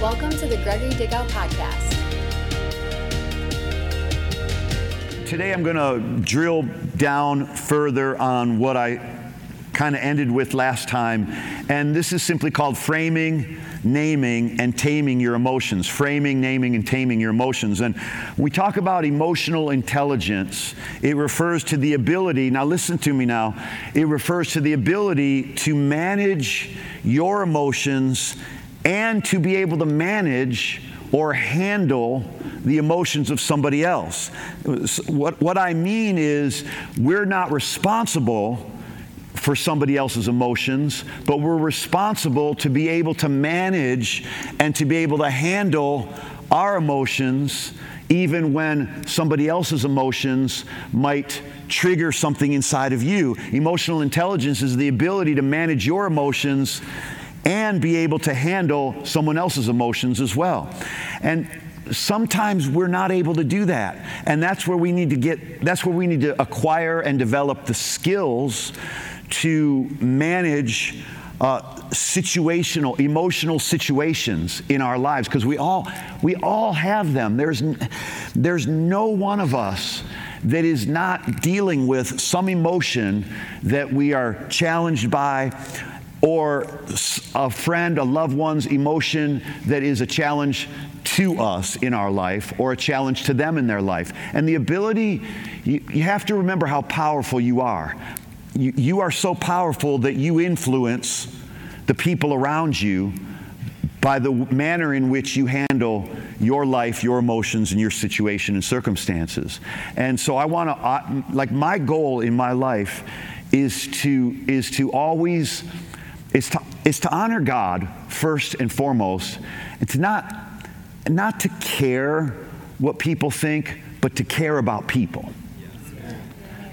Welcome to the Gregory Dickow Podcast. Today I'm going to drill down further on what I kind of ended with last time. And this is simply called framing, naming, and taming your emotions. Framing, naming, and taming your emotions. And we talk about emotional intelligence, it refers to the ability, now listen to me now, it refers to the ability to manage your emotions and to be able to manage or handle the emotions of somebody else. What, what I mean is, we're not responsible for somebody else's emotions, but we're responsible to be able to manage and to be able to handle our emotions even when somebody else's emotions might trigger something inside of you. Emotional intelligence is the ability to manage your emotions and be able to handle someone else's emotions as well. And sometimes we're not able to do that. And that's where we need to get, that's where we need to acquire and develop the skills to manage uh, situational, emotional situations in our lives because we all we all have them. There's there's no one of us that is not dealing with some emotion that we are challenged by or a friend, a loved one's emotion that is a challenge to us in our life or a challenge to them in their life. And the ability, you, you have to remember how powerful you are you, you are so powerful that you influence the people around you by the manner in which you handle your life, your emotions, and your situation and circumstances. And so I want to, like, my goal in my life is to is to always is to is to honor God first and foremost, and to not not to care what people think, but to care about people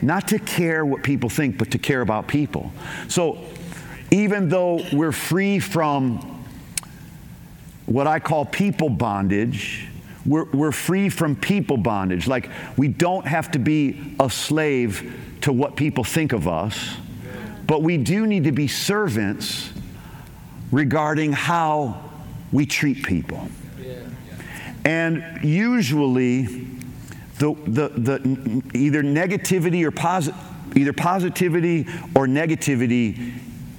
not to care what people think, but to care about people. So even though we're free from what I call people bondage, we're, we're free from people bondage. Like, we don't have to be a slave to what people think of us, but we do need to be servants regarding how we treat people. And usually, the, the, the either negativity or posit, either positivity or negativity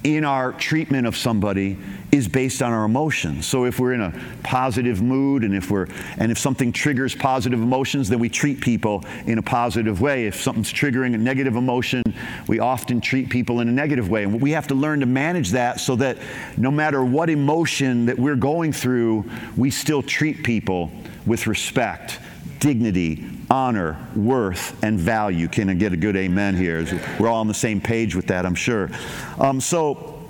in our treatment of somebody is based on our emotions. So if we're in a positive mood and if we're and if something triggers positive emotions, then we treat people in a positive way. If something's triggering a negative emotion, we often treat people in a negative way. And we have to learn to manage that so that no matter what emotion that we're going through, we still treat people with respect, dignity, honor, worth, and value. Can I get a good amen here? We're all on the same page with that, I'm sure. Um, so,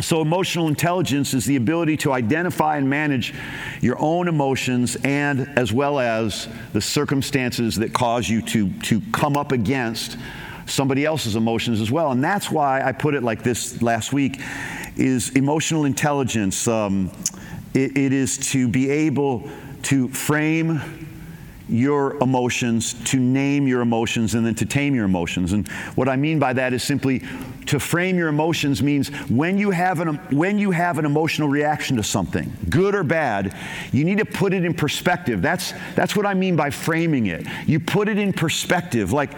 so, emotional intelligence is the ability to identify and manage your own emotions and as well as the circumstances that cause you to, to come up against somebody else's emotions as well. And that's why I put it like this last week is emotional intelligence. Um, it, it is to be able to frame your emotions, to name your emotions, and then to tame your emotions. And what I mean by that is simply to frame your emotions means when you have an, when you have an emotional reaction to something, good or bad, you need to put it in perspective. That's, that's what I mean by framing it. You put it in perspective. Like,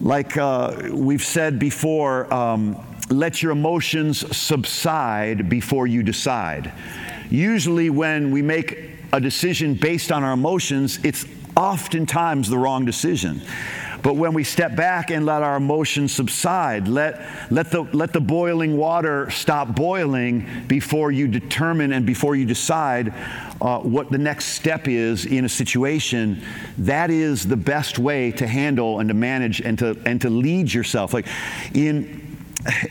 like uh, we've said before, um, let your emotions subside before you decide. Usually, when we make a decision based on our emotions, it's oftentimes the wrong decision. But when we step back and let our emotions subside, let, let, the, let the boiling water stop boiling before you determine and before you decide uh, what the next step is in a situation, that is the best way to handle and to manage and to, and to lead yourself. Like in,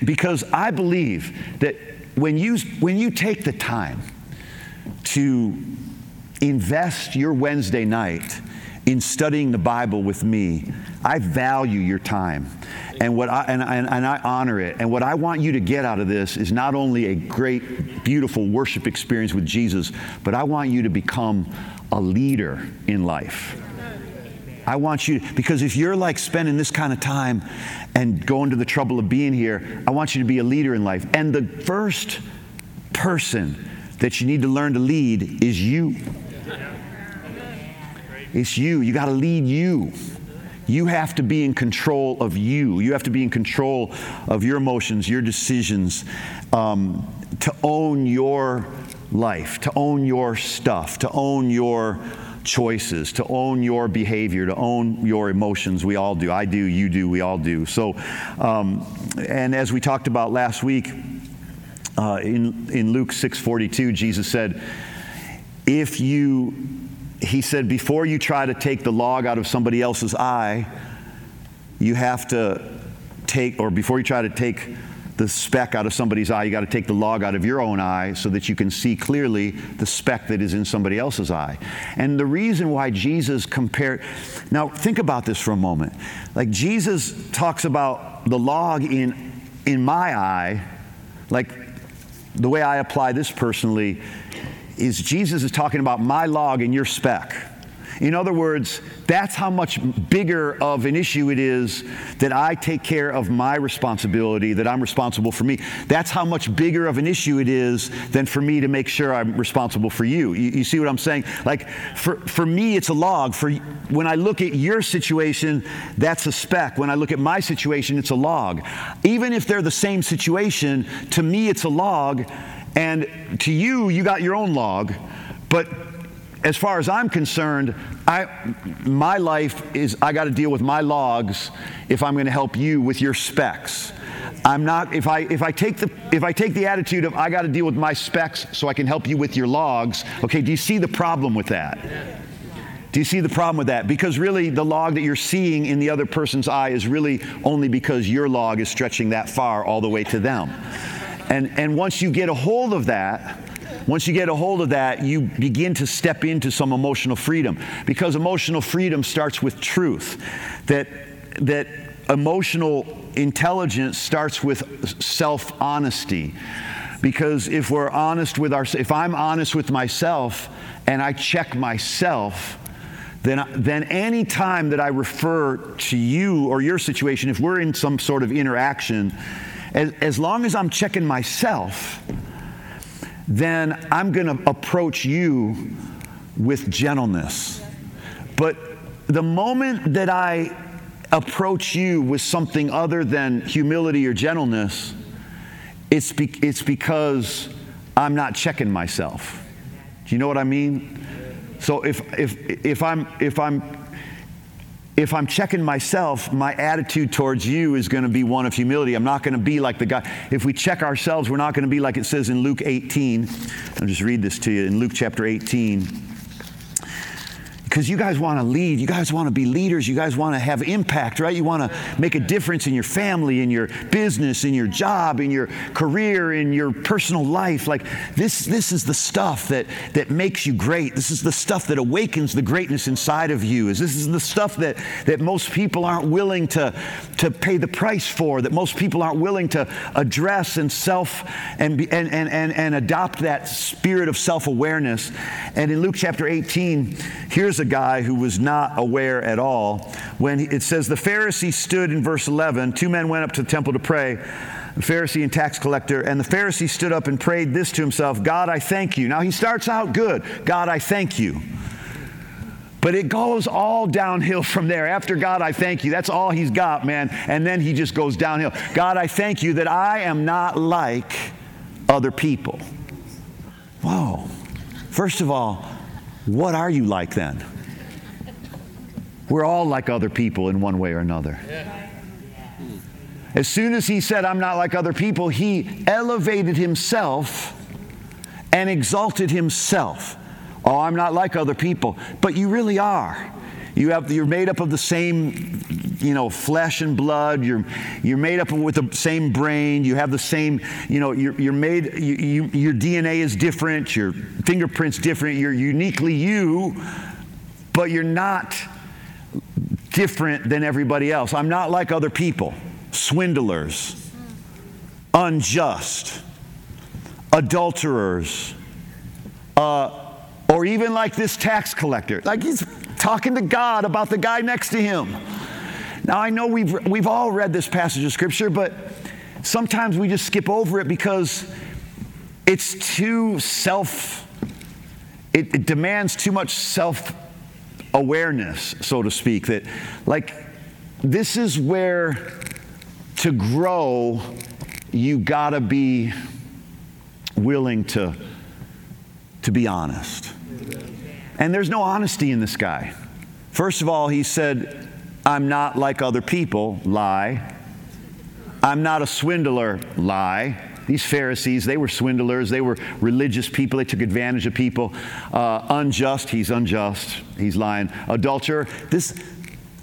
because I believe that when you, when you take the time to invest your Wednesday night in studying the Bible with me. I value your time. And, what I, and, and, and, I honor it. And what I want you to get out of this is not only a great, beautiful worship experience with Jesus, but I want you to become a leader in life. I want you, because if you're like spending this kind of time and going to the trouble of being here, I want you to be a leader in life. And the first person that you need to learn to lead is you. It's you. You got to lead you. You have to be in control of you. You have to be in control of your emotions, your decisions, um, to own your life, to own your stuff, to own your choices, to own your behavior, to own your emotions. We all do. I do, you do, we all do. So, um, and as we talked about last week, uh, in, in Luke 6:42, Jesus said, if you he said, before you try to take the log out of somebody else's eye, you have to take, or before you try to take the speck out of somebody's eye, you got to take the log out of your own eye so that you can see clearly the speck that is in somebody else's eye. And the reason why Jesus compared, now think about this for a moment. Like Jesus talks about the log in, in my eye, like the way I apply this personally is Jesus is talking about my log and your speck. In other words, that's how much bigger of an issue it is that I take care of my responsibility, that I'm responsible for me. That's how much bigger of an issue it is than for me to make sure I'm responsible for you. You, you see what I'm saying? Like, for, for me, it's a log. For when I look at your situation, that's a speck. When I look at my situation, it's a log. Even if they're the same situation, to me, it's a log and to you, you got your own log, but as far as I'm concerned, I, my life is I got to deal with my logs if I'm going to help you with your specks. I'm not if I if I take the if I take the attitude of I got to deal with my specks so I can help you with your logs. Okay, do you see the problem with that? Do you see the problem with that? Because really, the log that you're seeing in the other person's eye is really only because your log is stretching that far all the way to them. And, and once you get a hold of that, once you get a hold of that, you begin to step into some emotional freedom because emotional freedom starts with truth. That, that emotional intelligence starts with self honesty. Because if we're honest with our, if I'm honest with myself and I check myself, then, then any time that I refer to you or your situation, if we're in some sort of interaction, as, as long as I'm checking myself, then I'm going to approach you with gentleness. But the moment that I approach you with something other than humility or gentleness, it's, be, it's because I'm not checking myself. Do you know what I mean? So if, if, if, I'm, if I'm if I'm checking myself, my attitude towards you is going to be one of humility. I'm not going to be like the guy. If we check ourselves, we're not going to be like it says in Luke 18. I'll just read this to you in Luke chapter 18 because you guys want to lead. You guys want to be leaders. You guys want to have impact, right? You want to make a difference in your family, in your business, in your job, in your career, in your personal life. Like this, this is the stuff that, that makes you great. This is the stuff that awakens the greatness inside of you. Is this is the stuff that, that most people aren't willing to, to pay the price for, that most people aren't willing to address and self and, and, and, and, and adopt that spirit of self-awareness. And in Luke chapter 18, here's a guy who was not aware at all. When it says, The Pharisee stood in verse 11, two men went up to the temple to pray. The Pharisee and tax collector, and the Pharisee stood up and prayed this to himself God, I thank you. Now he starts out good God, I thank you. But it goes all downhill from there. After God, I thank you. That's all he's got, man. And then he just goes downhill. God, I thank you that I am not like other people. Whoa. First of all, what are you like then? We're all like other people in one way or another. As soon as he said, I'm not like other people, he elevated himself and exalted himself. Oh, I'm not like other people. But you really are. You have, you're made up of the same, you know, flesh and blood. You're, you're made up with the same brain. You have the same, you know, you're, you're made, you, you, your DNA is different. Your fingerprint's different. You're uniquely you, but you're not different than everybody else. I'm not like other people swindlers, unjust, adulterers, uh, or even like this tax collector. Like he's talking to God about the guy next to him. Now, I know we've, we've all read this passage of Scripture, but sometimes we just skip over it because it's too self, it, it demands too much self awareness, so to speak, that like this is where to grow, you gotta be willing to, to be honest. And there's no honesty in this guy. First of all, he said, I'm not like other people, lie. I'm not a swindler, lie. These Pharisees, they were swindlers. They were religious people. They took advantage of people. Uh, unjust, he's unjust. He's lying. Adulterer, this,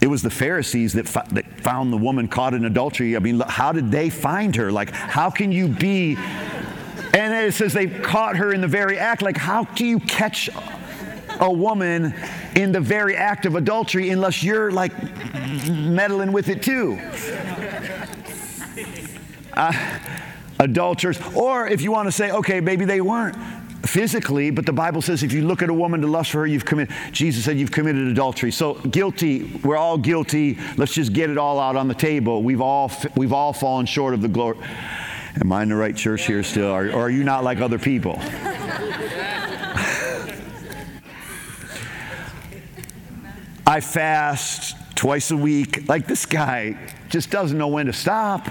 it was the Pharisees that, fi- that found the woman caught in adultery. I mean, how did they find her? Like, how can you be? And it says they caught her in the very act. Like, how do you catch a woman in the very act of adultery unless you're like meddling with it too? Uh, adulterers. Or if you want to say, okay, maybe they weren't physically, but the Bible says if you look at a woman to lust for her, you've committed, Jesus said you've committed adultery. So guilty, we're all guilty. Let's just get it all out on the table. We've all, we've all fallen short of the glory. Am I in the right church here still? Or, or are you not like other people? I fast twice a week. Like this guy just doesn't know when to stop.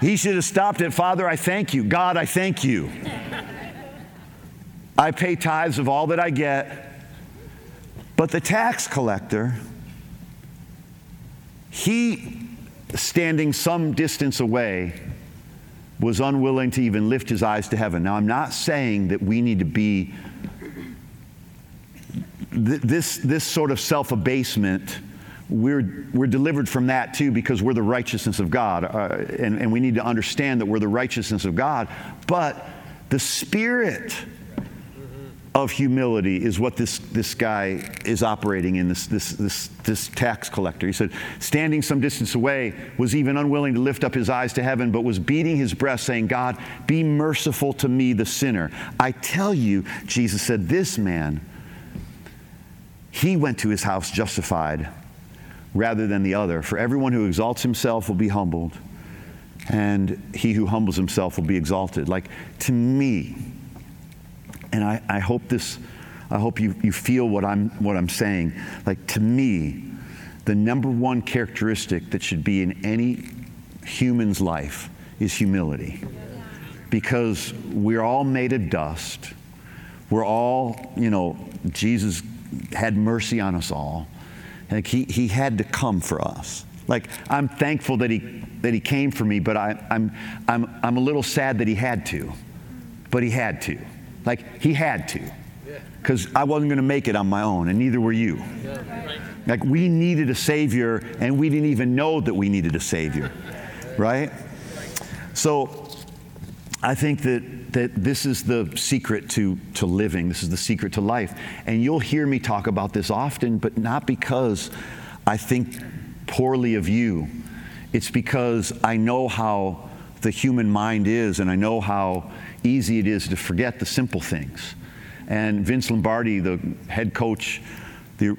He should have stopped at Father, I thank you. God, I thank you. I pay tithes of all that I get. But the tax collector, he, standing some distance away, was unwilling to even lift his eyes to heaven. Now, I'm not saying that we need to be th- this, this sort of self abasement we're, we're delivered from that too because we're the righteousness of God. Uh, and, and we need to understand that we're the righteousness of God. But the spirit of humility is what this, this guy is operating in, this, this, this, this tax collector. He said, standing some distance away, was even unwilling to lift up his eyes to heaven, but was beating his breast, saying, God, be merciful to me, the sinner. I tell you, Jesus said, this man, he went to his house justified rather than the other. For everyone who exalts himself will be humbled, and he who humbles himself will be exalted. Like to me, and I, I hope this, I hope you, you feel what I'm, what I'm saying. Like to me, the number one characteristic that should be in any human's life is humility. Because we're all made of dust. We're all, you know, Jesus had mercy on us all. Like he, he had to come for us. Like I'm thankful that he that he came for me, but I, I'm I'm I'm a little sad that he had to. But he had to. Like he had to. Because I wasn't going to make it on my own, and neither were you. Like we needed a savior, and we didn't even know that we needed a savior. Right? So I think that, that this is the secret to, to living. This is the secret to life. And you'll hear me talk about this often, but not because I think poorly of you. It's because I know how the human mind is, and I know how easy it is to forget the simple things. And Vince Lombardi, the head coach, the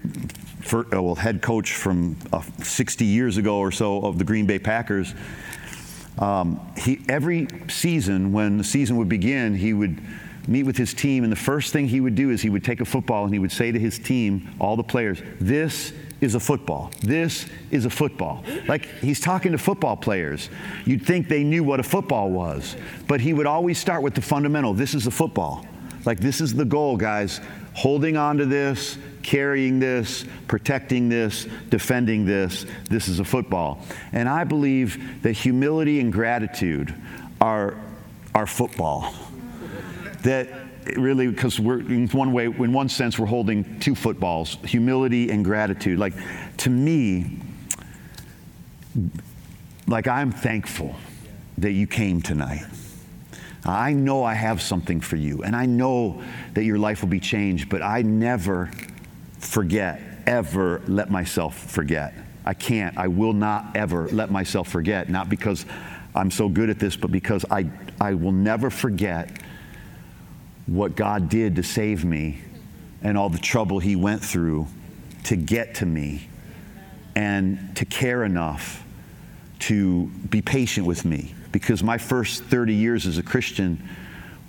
uh, well, head coach from uh, 60 years ago or so of the Green Bay Packers, um, he, every season, when the season would begin, he would meet with his team, and the first thing he would do is he would take a football and he would say to his team, all the players, This is a football. This is a football. Like he's talking to football players. You'd think they knew what a football was, but he would always start with the fundamental this is a football. Like, this is the goal, guys. Holding on to this, carrying this, protecting this, defending this. This is a football. And I believe that humility and gratitude are, are football. That really, because we're, in one way, in one sense, we're holding two footballs humility and gratitude. Like, to me, like, I'm thankful that you came tonight. I know I have something for you, and I know that your life will be changed, but I never forget, ever let myself forget. I can't, I will not ever let myself forget, not because I'm so good at this, but because I, I will never forget what God did to save me and all the trouble He went through to get to me and to care enough to be patient with me because my first 30 years as a Christian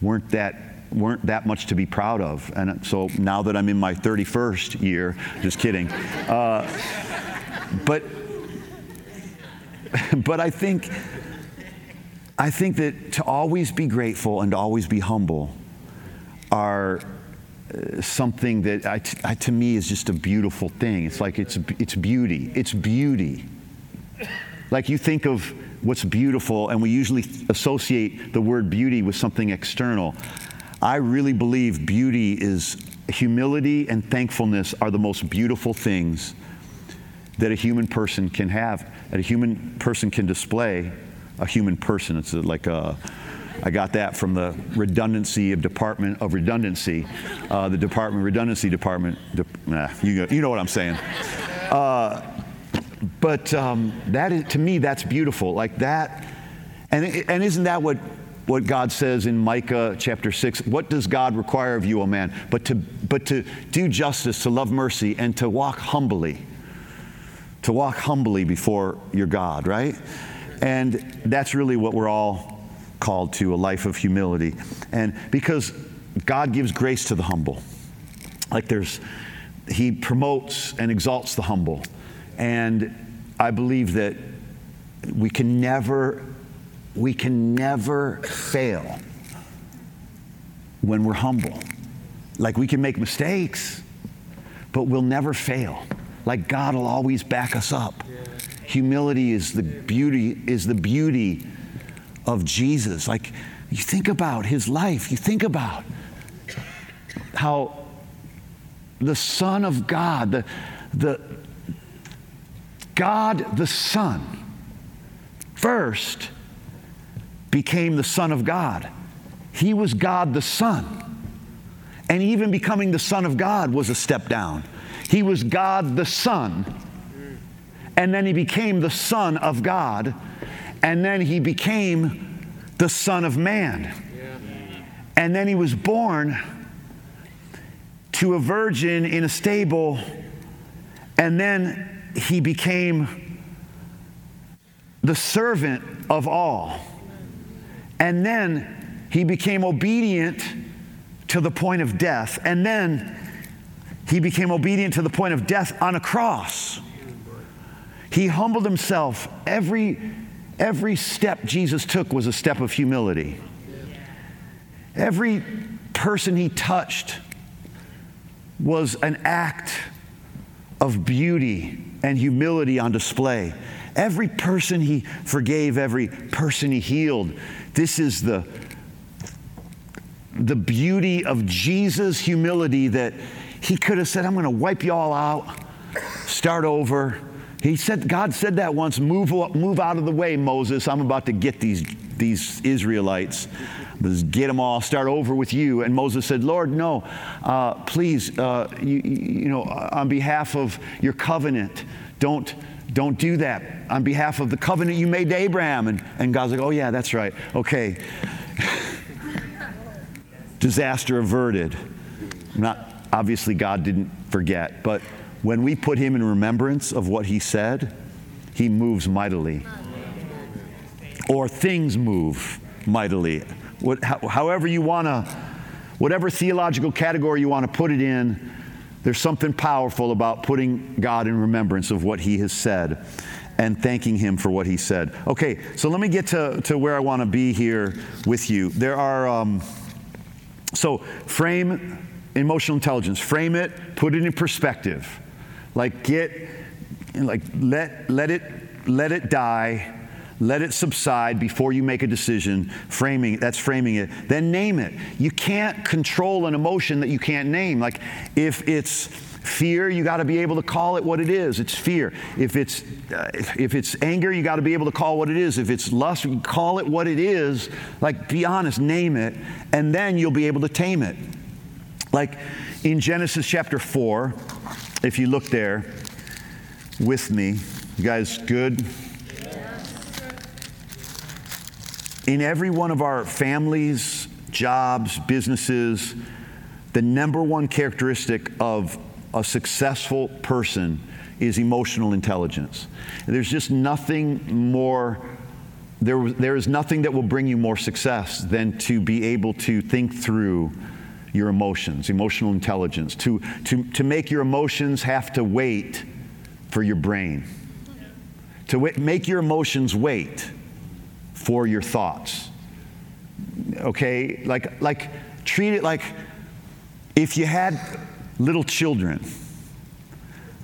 weren't that weren't that much to be proud of. And so now that I'm in my 31st year, just kidding. Uh, but but I think I think that to always be grateful and to always be humble are uh, something that I, I, to me is just a beautiful thing. It's like it's it's beauty. It's beauty. Like you think of what's beautiful, and we usually associate the word beauty with something external. I really believe beauty is humility and thankfulness are the most beautiful things that a human person can have, that a human person can display. A human person. It's like a, I got that from the redundancy of Department of Redundancy, uh, the Department Redundancy Department. De, nah, you, know, you know what I'm saying. Uh, but um, that is, to me, that's beautiful. Like that, and, and isn't that what, what God says in Micah chapter 6? What does God require of you, O man? But to, but to do justice, to love mercy, and to walk humbly. To walk humbly before your God, right? And that's really what we're all called to a life of humility. And because God gives grace to the humble, like there's, He promotes and exalts the humble. And I believe that we can never, we can never fail when we're humble. Like we can make mistakes, but we'll never fail. Like God will always back us up. Humility is the beauty, is the beauty of Jesus. Like you think about his life, you think about how the Son of God, the, the, God the Son first became the Son of God. He was God the Son. And even becoming the Son of God was a step down. He was God the Son. And then he became the Son of God. And then he became the Son of Man. And then he was born to a virgin in a stable. And then he became the servant of all. And then he became obedient to the point of death. And then he became obedient to the point of death on a cross. He humbled himself. Every, every step Jesus took was a step of humility. Every person he touched was an act of beauty and humility on display. Every person he forgave, every person he healed. This is the, the beauty of Jesus' humility that he could have said, I'm going to wipe you all out, start over. He said, God said that once, move, move out of the way, Moses. I'm about to get these, these Israelites. Let's get them all, start over with you. And Moses said, Lord, no, uh, please, uh, you, you know, on behalf of your covenant, don't, don't do that. On behalf of the covenant you made to Abraham. And, and God's like, oh, yeah, that's right. Okay. Disaster averted. Not, obviously, God didn't forget, but when we put him in remembrance of what he said, he moves mightily. Or things move mightily what, however you want to, whatever theological category you want to put it in, there's something powerful about putting God in remembrance of what He has said and thanking Him for what He said. Okay, so let me get to, to where I want to be here with you. There are, um, so frame emotional intelligence, frame it, put it in perspective. Like get, like let, let it, let it die let it subside before you make a decision. Framing that's framing it. Then name it. You can't control an emotion that you can't name. Like if it's fear you got to be able to call it what it is. It's fear. If it's uh, if it's anger you got to be able to call what it is. If it's lust call it what it is. Like be honest name it and then you'll be able to tame it. Like in genesis chapter 4 if you look there with me you guys good in every one of our families, jobs, businesses, the number one characteristic of a successful person is emotional intelligence. There's just nothing more there, there is nothing that will bring you more success than to be able to think through your emotions, emotional intelligence, to, to, to make your emotions have to wait for your brain, to w- make your emotions wait for your thoughts. Okay? Like, like, treat it like if you had little children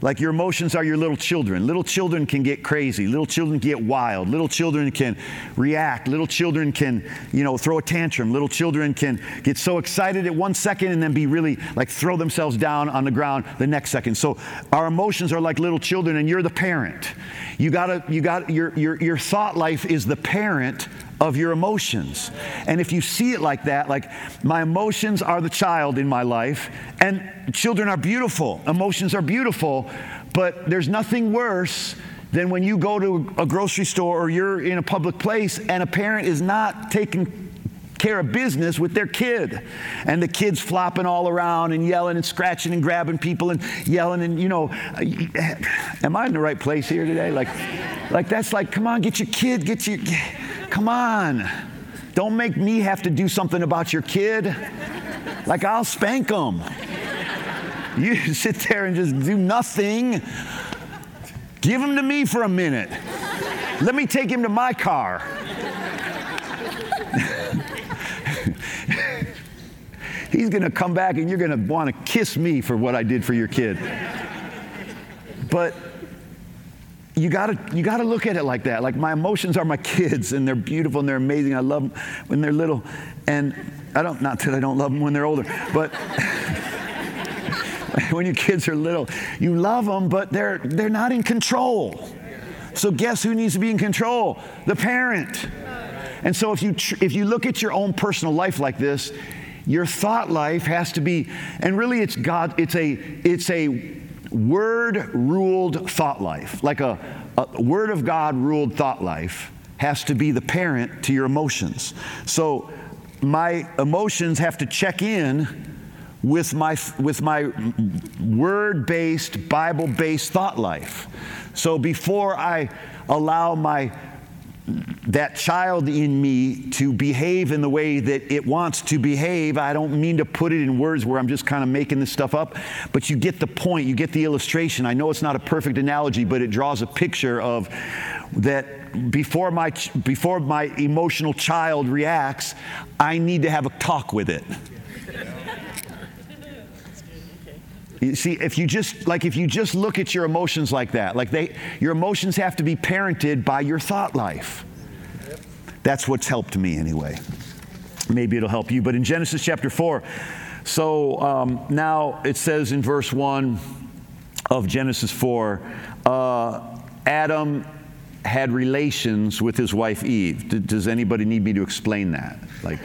like your emotions are your little children. Little children can get crazy. Little children get wild. Little children can react. Little children can, you know, throw a tantrum. Little children can get so excited at one second and then be really like throw themselves down on the ground the next second. So our emotions are like little children and you're the parent. You gotta, you got your your your thought life is the parent of your emotions. And if you see it like that, like my emotions are the child in my life, and children are beautiful, emotions are beautiful, but there's nothing worse than when you go to a grocery store or you're in a public place and a parent is not taking care of business with their kid. And the kid's flopping all around and yelling and scratching and grabbing people and yelling and, you know, am I in the right place here today? Like, like that's like, come on, get your kid, get your, come on. Don't make me have to do something about your kid. Like, I'll spank them. You sit there and just do nothing. Give him to me for a minute. Let me take him to my car. He's going to come back and you're going to want to kiss me for what I did for your kid. But you gotta you gotta look at it like that. Like my emotions are my kids, and they're beautiful and they're amazing. I love them when they're little, and I don't not that I don't love them when they're older, but when your kids are little, you love them, but they're they're not in control. So guess who needs to be in control? The parent. And so if you tr- if you look at your own personal life like this, your thought life has to be, and really it's God, it's a, it's a word ruled thought life. Like a, a word of God ruled thought life has to be the parent to your emotions. So my emotions have to check in with my, with my word based, Bible based thought life. So before I allow my that child in me to behave in the way that it wants to behave. I don't mean to put it in words where I'm just kind of making this stuff up, but you get the point, you get the illustration. I know it's not a perfect analogy, but it draws a picture of that before my before my emotional child reacts, I need to have a talk with it. See, if you just like if you just look at your emotions like that, like they your emotions have to be parented by your thought life. That's what's helped me anyway. Maybe it'll help you. But in Genesis chapter 4, so um, now it says in verse 1 of Genesis 4, uh, Adam had relations with his wife Eve. D- does anybody need me to explain that, like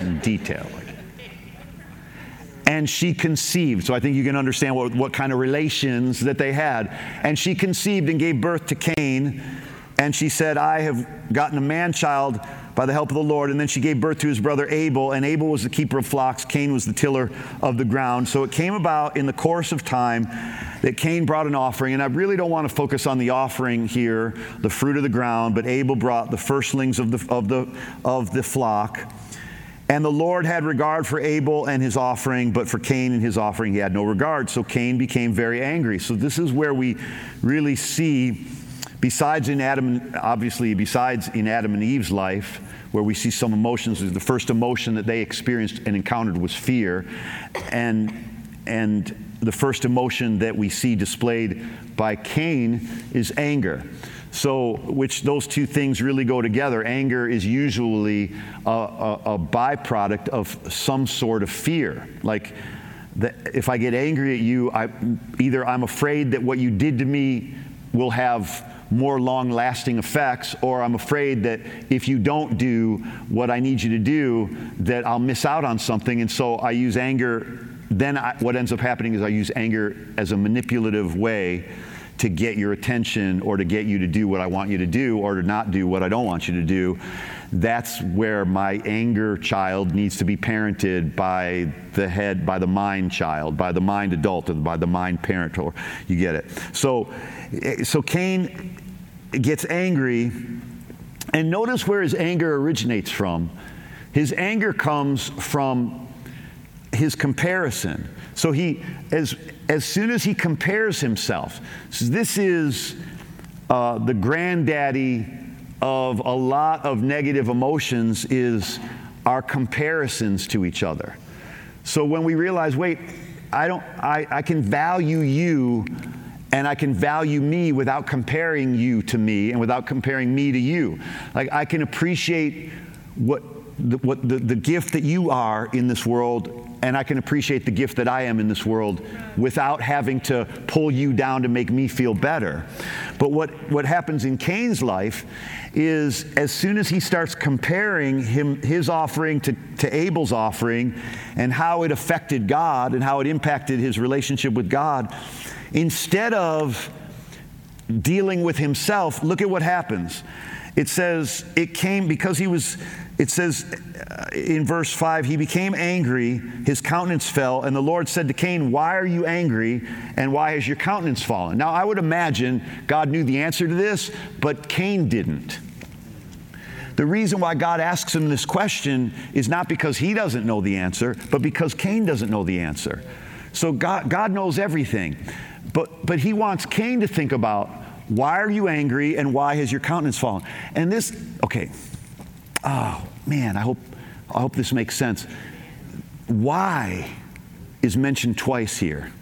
in detail? And she conceived. So I think you can understand what, what kind of relations that they had. And she conceived and gave birth to Cain. And she said, I have gotten a man child by the help of the Lord. And then she gave birth to his brother Abel. And Abel was the keeper of flocks, Cain was the tiller of the ground. So it came about in the course of time that Cain brought an offering. And I really don't want to focus on the offering here, the fruit of the ground, but Abel brought the firstlings of the, of the, of the flock. And the Lord had regard for Abel and his offering, but for Cain and his offering he had no regard. So Cain became very angry. So this is where we really see, besides in Adam, obviously, besides in Adam and Eve's life, where we see some emotions, the first emotion that they experienced and encountered was fear. And, and the first emotion that we see displayed by Cain is anger. So, which those two things really go together. Anger is usually a, a, a byproduct of some sort of fear. Like, the, if I get angry at you, I, either I'm afraid that what you did to me will have more long lasting effects, or I'm afraid that if you don't do what I need you to do, that I'll miss out on something. And so I use anger. Then I, what ends up happening is I use anger as a manipulative way to get your attention or to get you to do what I want you to do or to not do what I don't want you to do. That's where my anger child needs to be parented by the head, by the mind child, by the mind adult, or by the mind parent, or you get it. So, eh, so Cain gets angry And notice where his anger originates from. His anger comes from his comparison. So he, as, as soon as he compares himself, so this is uh, the granddaddy of a lot of negative emotions is our comparisons to each other. So when we realize, wait, I don't, I, I can value you and I can value me without comparing you to me and without comparing me to you. Like I can appreciate what the, what the, the gift that you are in this world and I can appreciate the gift that I am in this world without having to pull you down to make me feel better. But what, what happens in Cain's life is as soon as he starts comparing him, his offering to, to Abel's offering and how it affected God and how it impacted his relationship with God, instead of dealing with himself, look at what happens. It says, it came because he was it says uh, in verse 5 he became angry his countenance fell and the lord said to cain why are you angry and why has your countenance fallen now i would imagine god knew the answer to this but cain didn't. The reason why god asks him this question is not because he doesn't know the answer but because cain doesn't know the answer. So god, god knows everything but, but he wants cain to think about why are you angry and why has your countenance fallen? And this okay oh man, I hope, I hope this makes sense. Why is mentioned twice here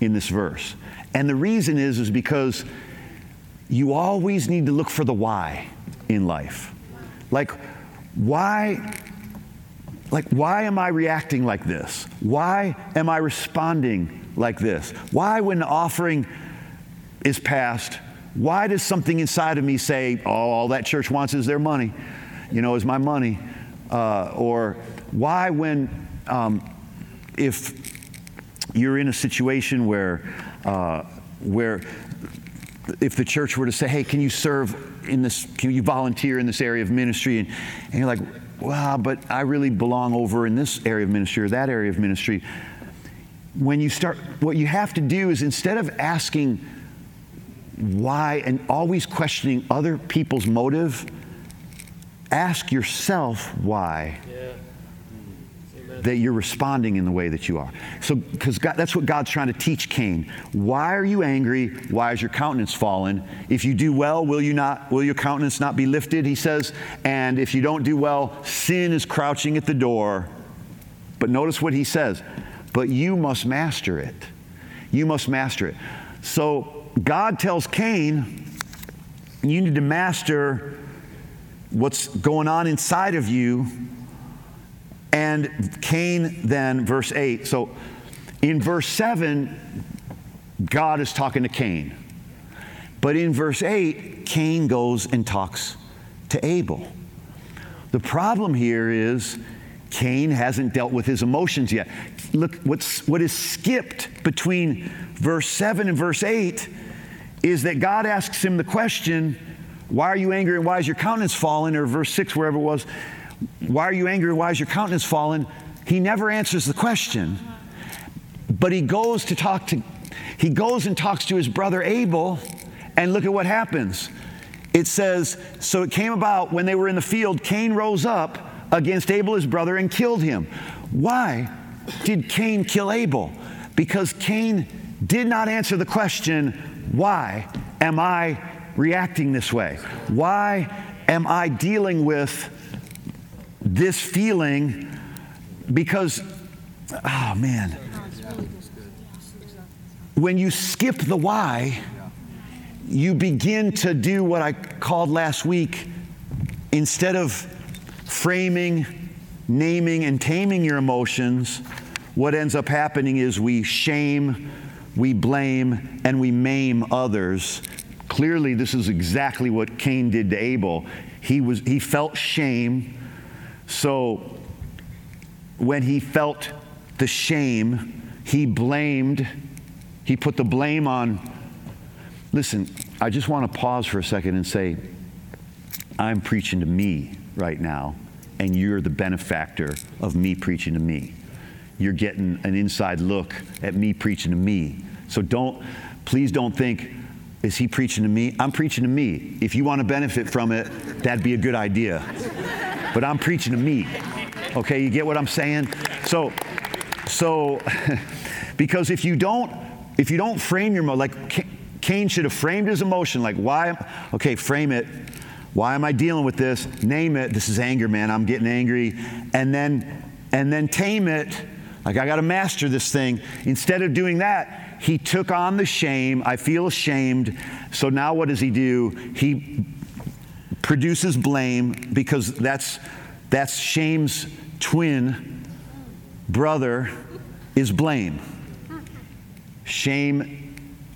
in this verse? And the reason is, is because you always need to look for the why in life. Like, why, like, why am I reacting like this? Why am I responding like this? Why, when the offering is passed, why does something inside of me say, oh, all that church wants is their money? You know, is my money? Uh, or why, when, um, if you're in a situation where, uh, where if the church were to say, hey, can you serve in this, can you volunteer in this area of ministry? And, and you're like, wow, but I really belong over in this area of ministry or that area of ministry. When you start, what you have to do is instead of asking why and always questioning other people's motive, ask yourself why that you're responding in the way that you are. So, because that's what God's trying to teach Cain. Why are you angry? Why is your countenance fallen? If you do well, will you not? Will your countenance not be lifted? He says. And if you don't do well, sin is crouching at the door. But notice what he says. But you must master it. You must master it. So God tells Cain, you need to master what's going on inside of you. And Cain, then, verse 8. So in verse 7, God is talking to Cain. But in verse 8, Cain goes and talks to Abel. The problem here is Cain hasn't dealt with his emotions yet. Look, what's, what is skipped between verse 7 and verse 8 is that God asks him the question why are you angry and why is your countenance fallen? Or verse 6, wherever it was, Why are you angry and why is your countenance fallen? He never answers the question. But he goes to talk to, he goes and talks to his brother Abel, and look at what happens. It says, So it came about when they were in the field, Cain rose up against Abel his brother and killed him. Why did Cain kill Abel? Because Cain did not answer the question, Why am I reacting this way? Why am I dealing with this feeling? Because, oh man, when you skip the why, you begin to do what I called last week instead of framing, naming, and taming your emotions, what ends up happening is we shame, we blame, and we maim others Clearly, this is exactly what Cain did to Abel. He, was, he felt shame. So, when he felt the shame, he blamed, he put the blame on. Listen, I just want to pause for a second and say, I'm preaching to me right now, and you're the benefactor of me preaching to me. You're getting an inside look at me preaching to me. So don't, please don't think, Is he preaching to me? I'm preaching to me. If you want to benefit from it, that'd be a good idea. But I'm preaching to me. Okay, you get what I'm saying? So, so, because if you don't, if you don't frame your, like Cain should have framed his emotion, like why, okay, frame it. Why am I dealing with this? Name it. This is anger, man. I'm getting angry. And then, and then tame it. Like I got to master this thing. Instead of doing that, he took on the shame. I feel ashamed. So now what does he do? He produces blame because that's, that's shame's twin brother is blame. Shame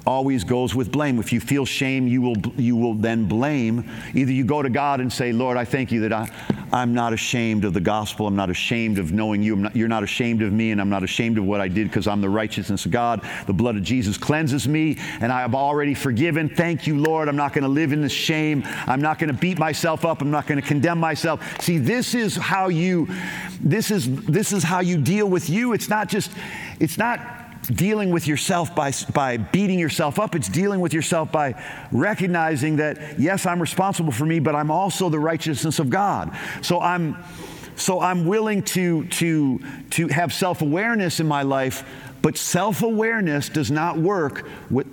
always goes with blame. If you feel shame, you will, you will then blame. Either you go to God and say, Lord, I thank you that I, I'm not ashamed of the gospel. I'm not ashamed of knowing you. Not, you're not ashamed of me, and I'm not ashamed of what I did because I'm the righteousness of God. The blood of Jesus cleanses me, and I am already forgiven. Thank you, Lord. I'm not going to live in this shame. I'm not going to beat myself up. I'm not going to condemn myself. See, this is how you, this is, this is how you deal with you. It's not just, it's not dealing with yourself by, by beating yourself up. It's dealing with yourself by recognizing that, yes, I'm responsible for me, but I'm also the righteousness of God. So I'm, so I'm willing to, to, to have self awareness in my life, but self awareness does not work with.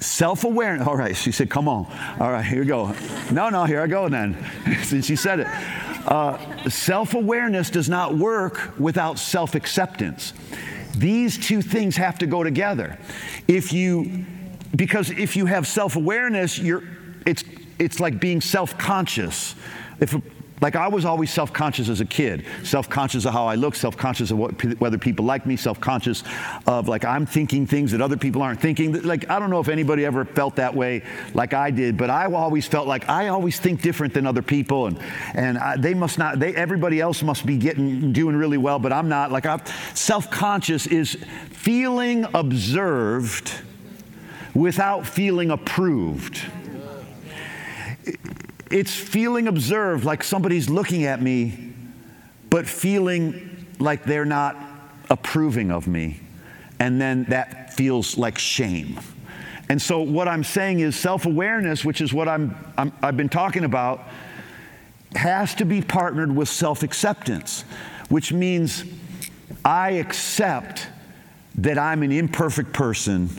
Self awareness. All right, she said, come on. All right, here we go. No, no, here I go then, since she said it. Uh, self awareness does not work without self acceptance. These two things have to go together. If you, because if you have self awareness, you're, it's, it's like being self conscious. If like I was always self conscious as a kid, self conscious of how I look, self conscious of what, whether people like me, self conscious of like I'm thinking things that other people aren't thinking. Like I don't know if anybody ever felt that way like I did, but I always felt like I always think different than other people, and and I, they must not. They everybody else must be getting doing really well, but I'm not. Like I'm self conscious is feeling observed without feeling approved it's feeling observed like somebody's looking at me, but feeling like they're not approving of me. And then that feels like shame. And so, what I'm saying is self awareness, which is what I'm, i have been talking about, has to be partnered with self acceptance, which means I accept that I'm an imperfect person,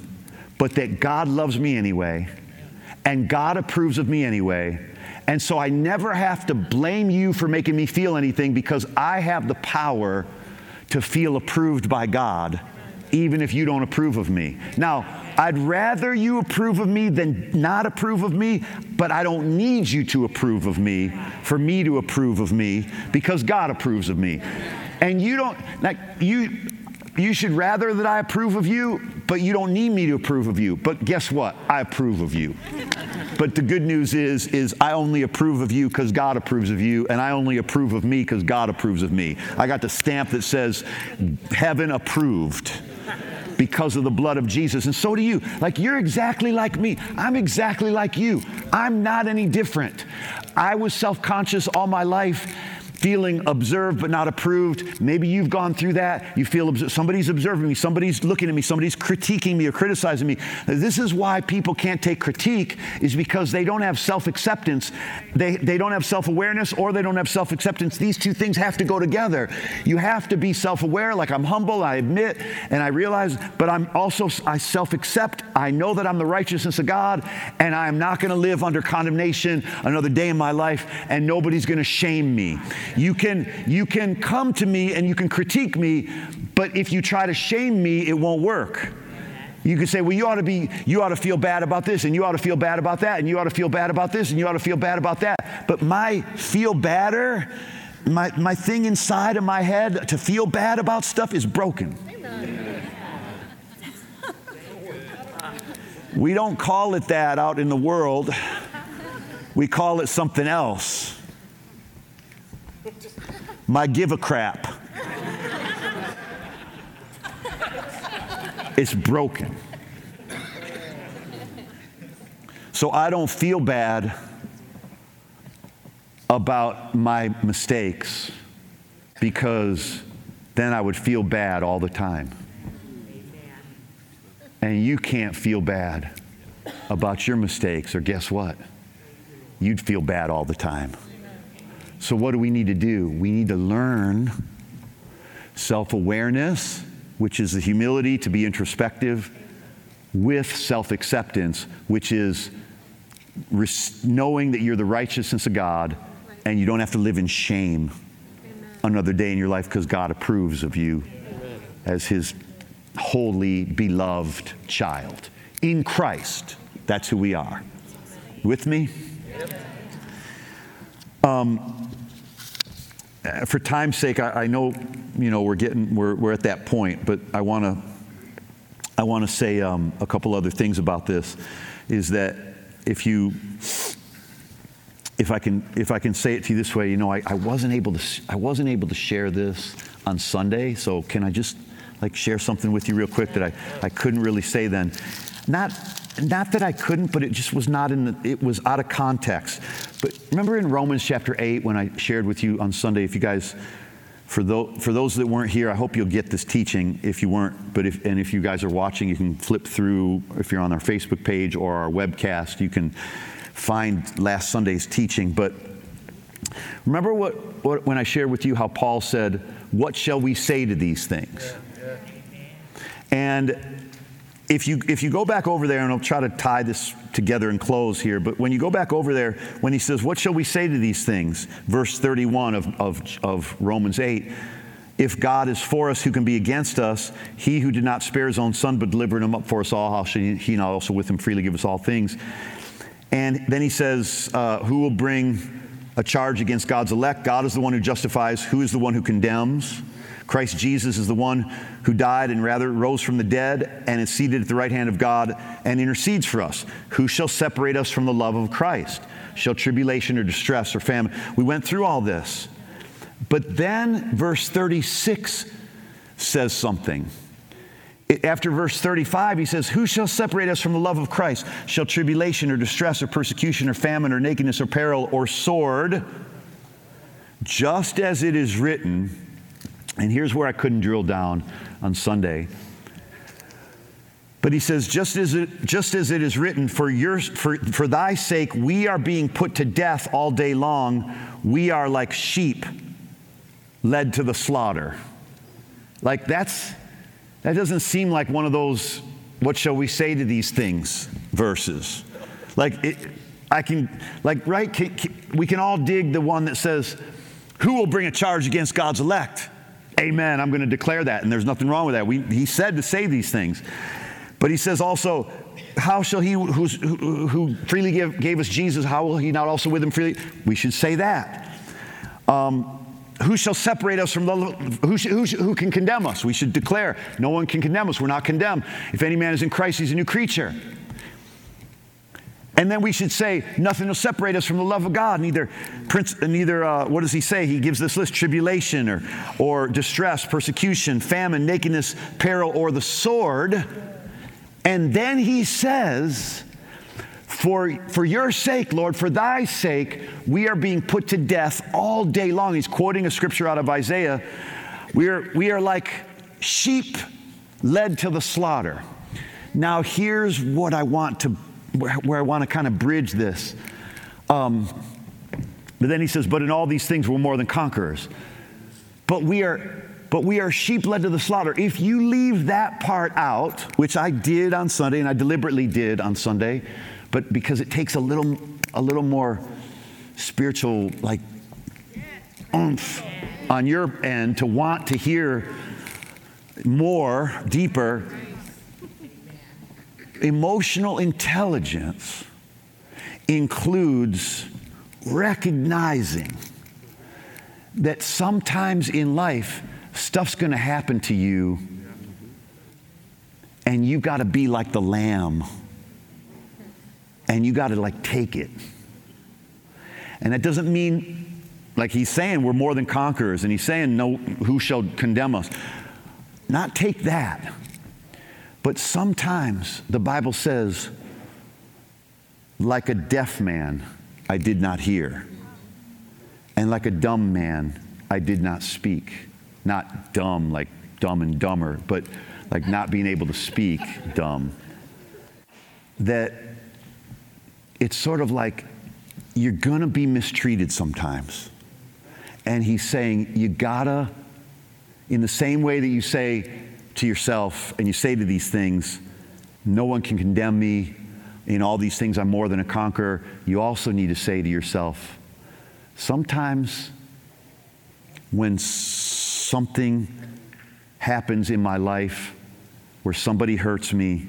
but that God loves me anyway, and God approves of me anyway, and so I never have to blame you for making me feel anything because I have the power to feel approved by God, even if you don't approve of me. Now, I'd rather you approve of me than not approve of me, but I don't need you to approve of me for me to approve of me because God approves of me. And you don't, like, you, you should rather that I approve of you, but you don't need me to approve of you. But guess what? I approve of you. But the good news is, is I only approve of you because God approves of you, and I only approve of me because God approves of me. I got the stamp that says heaven approved because of the blood of Jesus. And so do you. Like, you're exactly like me. I'm exactly like you. I'm not any different. I was self conscious all my life feeling observed but not approved. Maybe you've gone through that. You feel obs- somebody's observing me, somebody's looking at me, somebody's critiquing me or criticizing me. This is why people can't take critique is because they don't have self-acceptance. They, they don't have self-awareness or they don't have self-acceptance. These two things have to go together. You have to be self-aware, like I'm humble, I admit, and I realize, but I'm also I self-accept. I know that I'm the righteousness of God, and I'm not going to live under condemnation another day in my life, and nobody's going to shame me. You can, you can come to me and you can critique me, but if you try to shame me, it won't work. You can say, well, you ought to be, you ought to feel bad about this, and you ought to feel bad about that, and you ought to feel bad about this, and you ought to feel bad about that. But my feel badder, my, my thing inside of my head to feel bad about stuff is broken. we don't call it that out in the world. We call it something else my give a crap. it's broken. So I don't feel bad about my mistakes because then I would feel bad all the time. And you can't feel bad about your mistakes, or guess what? You'd feel bad all the time. So, what do we need to do? We need to learn self awareness, which is the humility to be introspective, with self acceptance, which is knowing that you're the righteousness of God and you don't have to live in shame another day in your life because God approves of you as his holy, beloved child. In Christ, that's who we are. With me? Um, for time's sake, I, I, know, you know, we're getting, we're, we're at that point, but I want to, I want to say um, a couple other things about this. Is that if you, if I can, if I can say it to you this way, you know, I, I wasn't able to, I wasn't able to share this on Sunday, so can I just like share something with you real quick that I, I couldn't really say then? Not, not that I couldn't, but it just was not in the, it was out of context. But remember in Romans chapter 8 when I shared with you on Sunday, if you guys, for those, for those that weren't here, I hope you'll get this teaching if you weren't. But if, and if you guys are watching, you can flip through, if you're on our Facebook page or our webcast, you can find last Sunday's teaching. But remember what, what when I shared with you how Paul said, What shall we say to these things? Yeah, yeah. And if you, if you go back over there, and I'll try to tie this together and close here, but when you go back over there, when he says, What shall we say to these things? Verse 31 of, of, of Romans 8. If God is for us, who can be against us? He who did not spare his own son, but delivered him up for us all, how he not also with him freely give us all things? And then he says, uh, Who will bring a charge against God's elect? God is the one who justifies. Who is the one who condemns? Christ Jesus is the one who died and rather rose from the dead and is seated at the right hand of God and intercedes for us. Who shall separate us from the love of Christ? Shall tribulation or distress or famine? We went through all this. But then verse 36 says something. After verse 35, he says, Who shall separate us from the love of Christ? Shall tribulation or distress or persecution or famine or nakedness or peril or sword? Just as it is written, and here's where I couldn't drill down on Sunday. But he says, just as it, just as it is written, for, your, for, for thy sake we are being put to death all day long. We are like sheep led to the slaughter. Like that's, that doesn't seem like one of those, what shall we say to these things verses. Like it, I can, like, right, can, can, we can all dig the one that says, who will bring a charge against God's elect? Amen. I'm going to declare that. And there's nothing wrong with that. We, he said to say these things. But he says also, how shall he who, who freely give, gave us Jesus, how will he not also with him freely? We should say that. Um, who shall separate us from the who, who, who can condemn us? We should declare, no one can condemn us. We're not condemned. If any man is in Christ, he's a new creature. And then we should say, nothing will separate us from the love of God. Neither, prince, neither uh, what does he say? He gives this list tribulation or, or distress, persecution, famine, nakedness, peril, or the sword. And then he says, for, for your sake, Lord, for thy sake, we are being put to death all day long. He's quoting a scripture out of Isaiah. We are, we are like sheep led to the slaughter. Now, here's what I want to where, I want to kind of bridge this. Um, but then he says, But in all these things we're more than conquerors. But we are. But we are sheep led to the slaughter. If you leave that part out, which I did on Sunday, and I deliberately did on Sunday, but because it takes a little, a little more spiritual, like, oomph on your end to want to hear more, deeper, Emotional intelligence includes recognizing that sometimes in life, stuff's going to happen to you, and you got to be like the lamb, and you got to like take it. And that doesn't mean, like he's saying, we're more than conquerors, and he's saying, no, who shall condemn us? Not take that. But sometimes the Bible says, like a deaf man, I did not hear, and like a dumb man, I did not speak. Not dumb, like dumb and dumber, but like not being able to speak dumb. That it's sort of like you're to be mistreated sometimes. And he's saying, you gotta, in the same way that you say to yourself and you say to these things, no one can condemn me. In all these things, I'm more than a conqueror. You also need to say to yourself, sometimes when something happens in my life where somebody hurts me,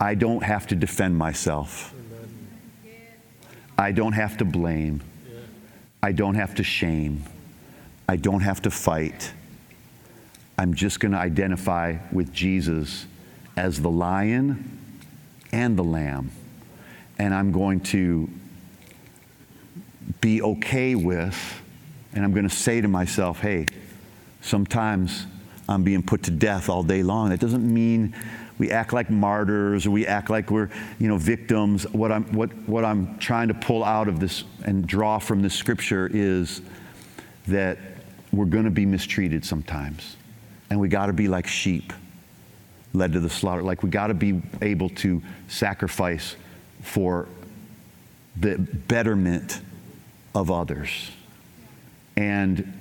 I don't have to defend myself. I don't have to blame. I don't have to shame. I don't have to fight. I'm just going to identify with Jesus as the lion and the lamb. And I'm going to be okay with, and I'm going to say to myself, hey, sometimes I'm being put to death all day long. That doesn't mean we act like martyrs or we act like we're you know victims what i'm what, what i'm trying to pull out of this and draw from this scripture is that we're going to be mistreated sometimes and we got to be like sheep led to the slaughter. Like we got to be able to sacrifice for the betterment of others. And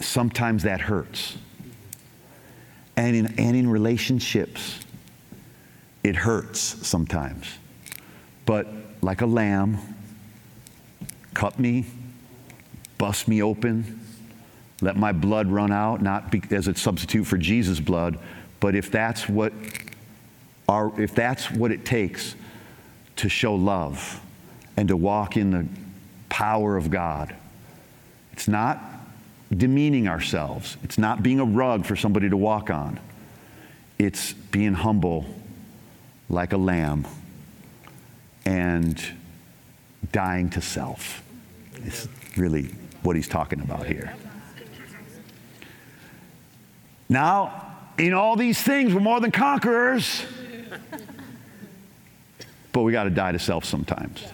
sometimes that hurts. And in, and in relationships, it hurts sometimes. But like a lamb, cut me, bust me open, let my blood run out, not be, as a substitute for Jesus' blood, but if that's what our, if that's what it takes to show love and to walk in the power of God, it's not demeaning ourselves. It's not being a rug for somebody to walk on. It's being humble like a lamb and dying to self. It's really what he's talking about here. Now, in all these things, we're more than conquerors. But we got to die to self sometimes.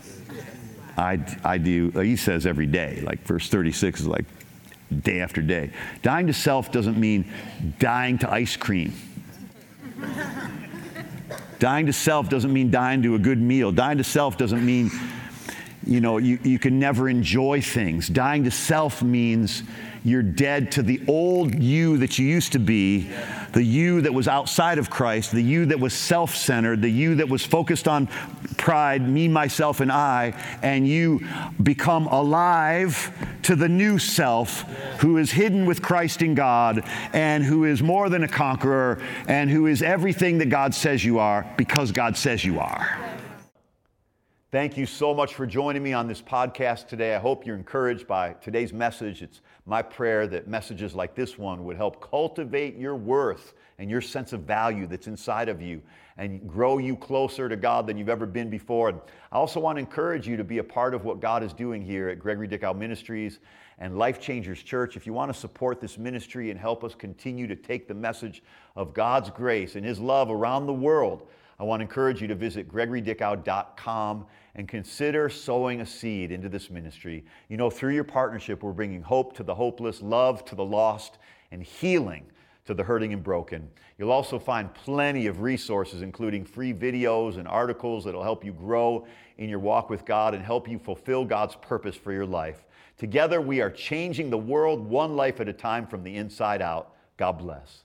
I, I do, he says every day, like verse 36 is like, day after day. Dying to self doesn't mean dying to ice cream. dying to self doesn't mean dying to a good meal. Dying to self doesn't mean, you know, you, you can never enjoy things. Dying to self means you're dead to the old you that you used to be, the you that was outside of Christ, the you that was self centered, the you that was focused on pride, me, myself, and I, and you become alive to the new self who is hidden with Christ in God and who is more than a conqueror and who is everything that God says you are because God says you are. Thank you so much for joining me on this podcast today. I hope you're encouraged by today's message. It's my prayer that messages like this one would help cultivate your worth and your sense of value that's inside of you and grow you closer to God than you've ever been before. And I also want to encourage you to be a part of what God is doing here at Gregory Dickow Ministries and Life Changers Church. If you want to support this ministry and help us continue to take the message of God's grace and His love around the world, I want to encourage you to visit gregorydickow.com and consider sowing a seed into this ministry. You know, through your partnership, we're bringing hope to the hopeless, love to the lost, and healing to the hurting and broken. You'll also find plenty of resources, including free videos and articles that'll help you grow in your walk with God and help you fulfill God's purpose for your life. Together, we are changing the world one life at a time from the inside out. God bless.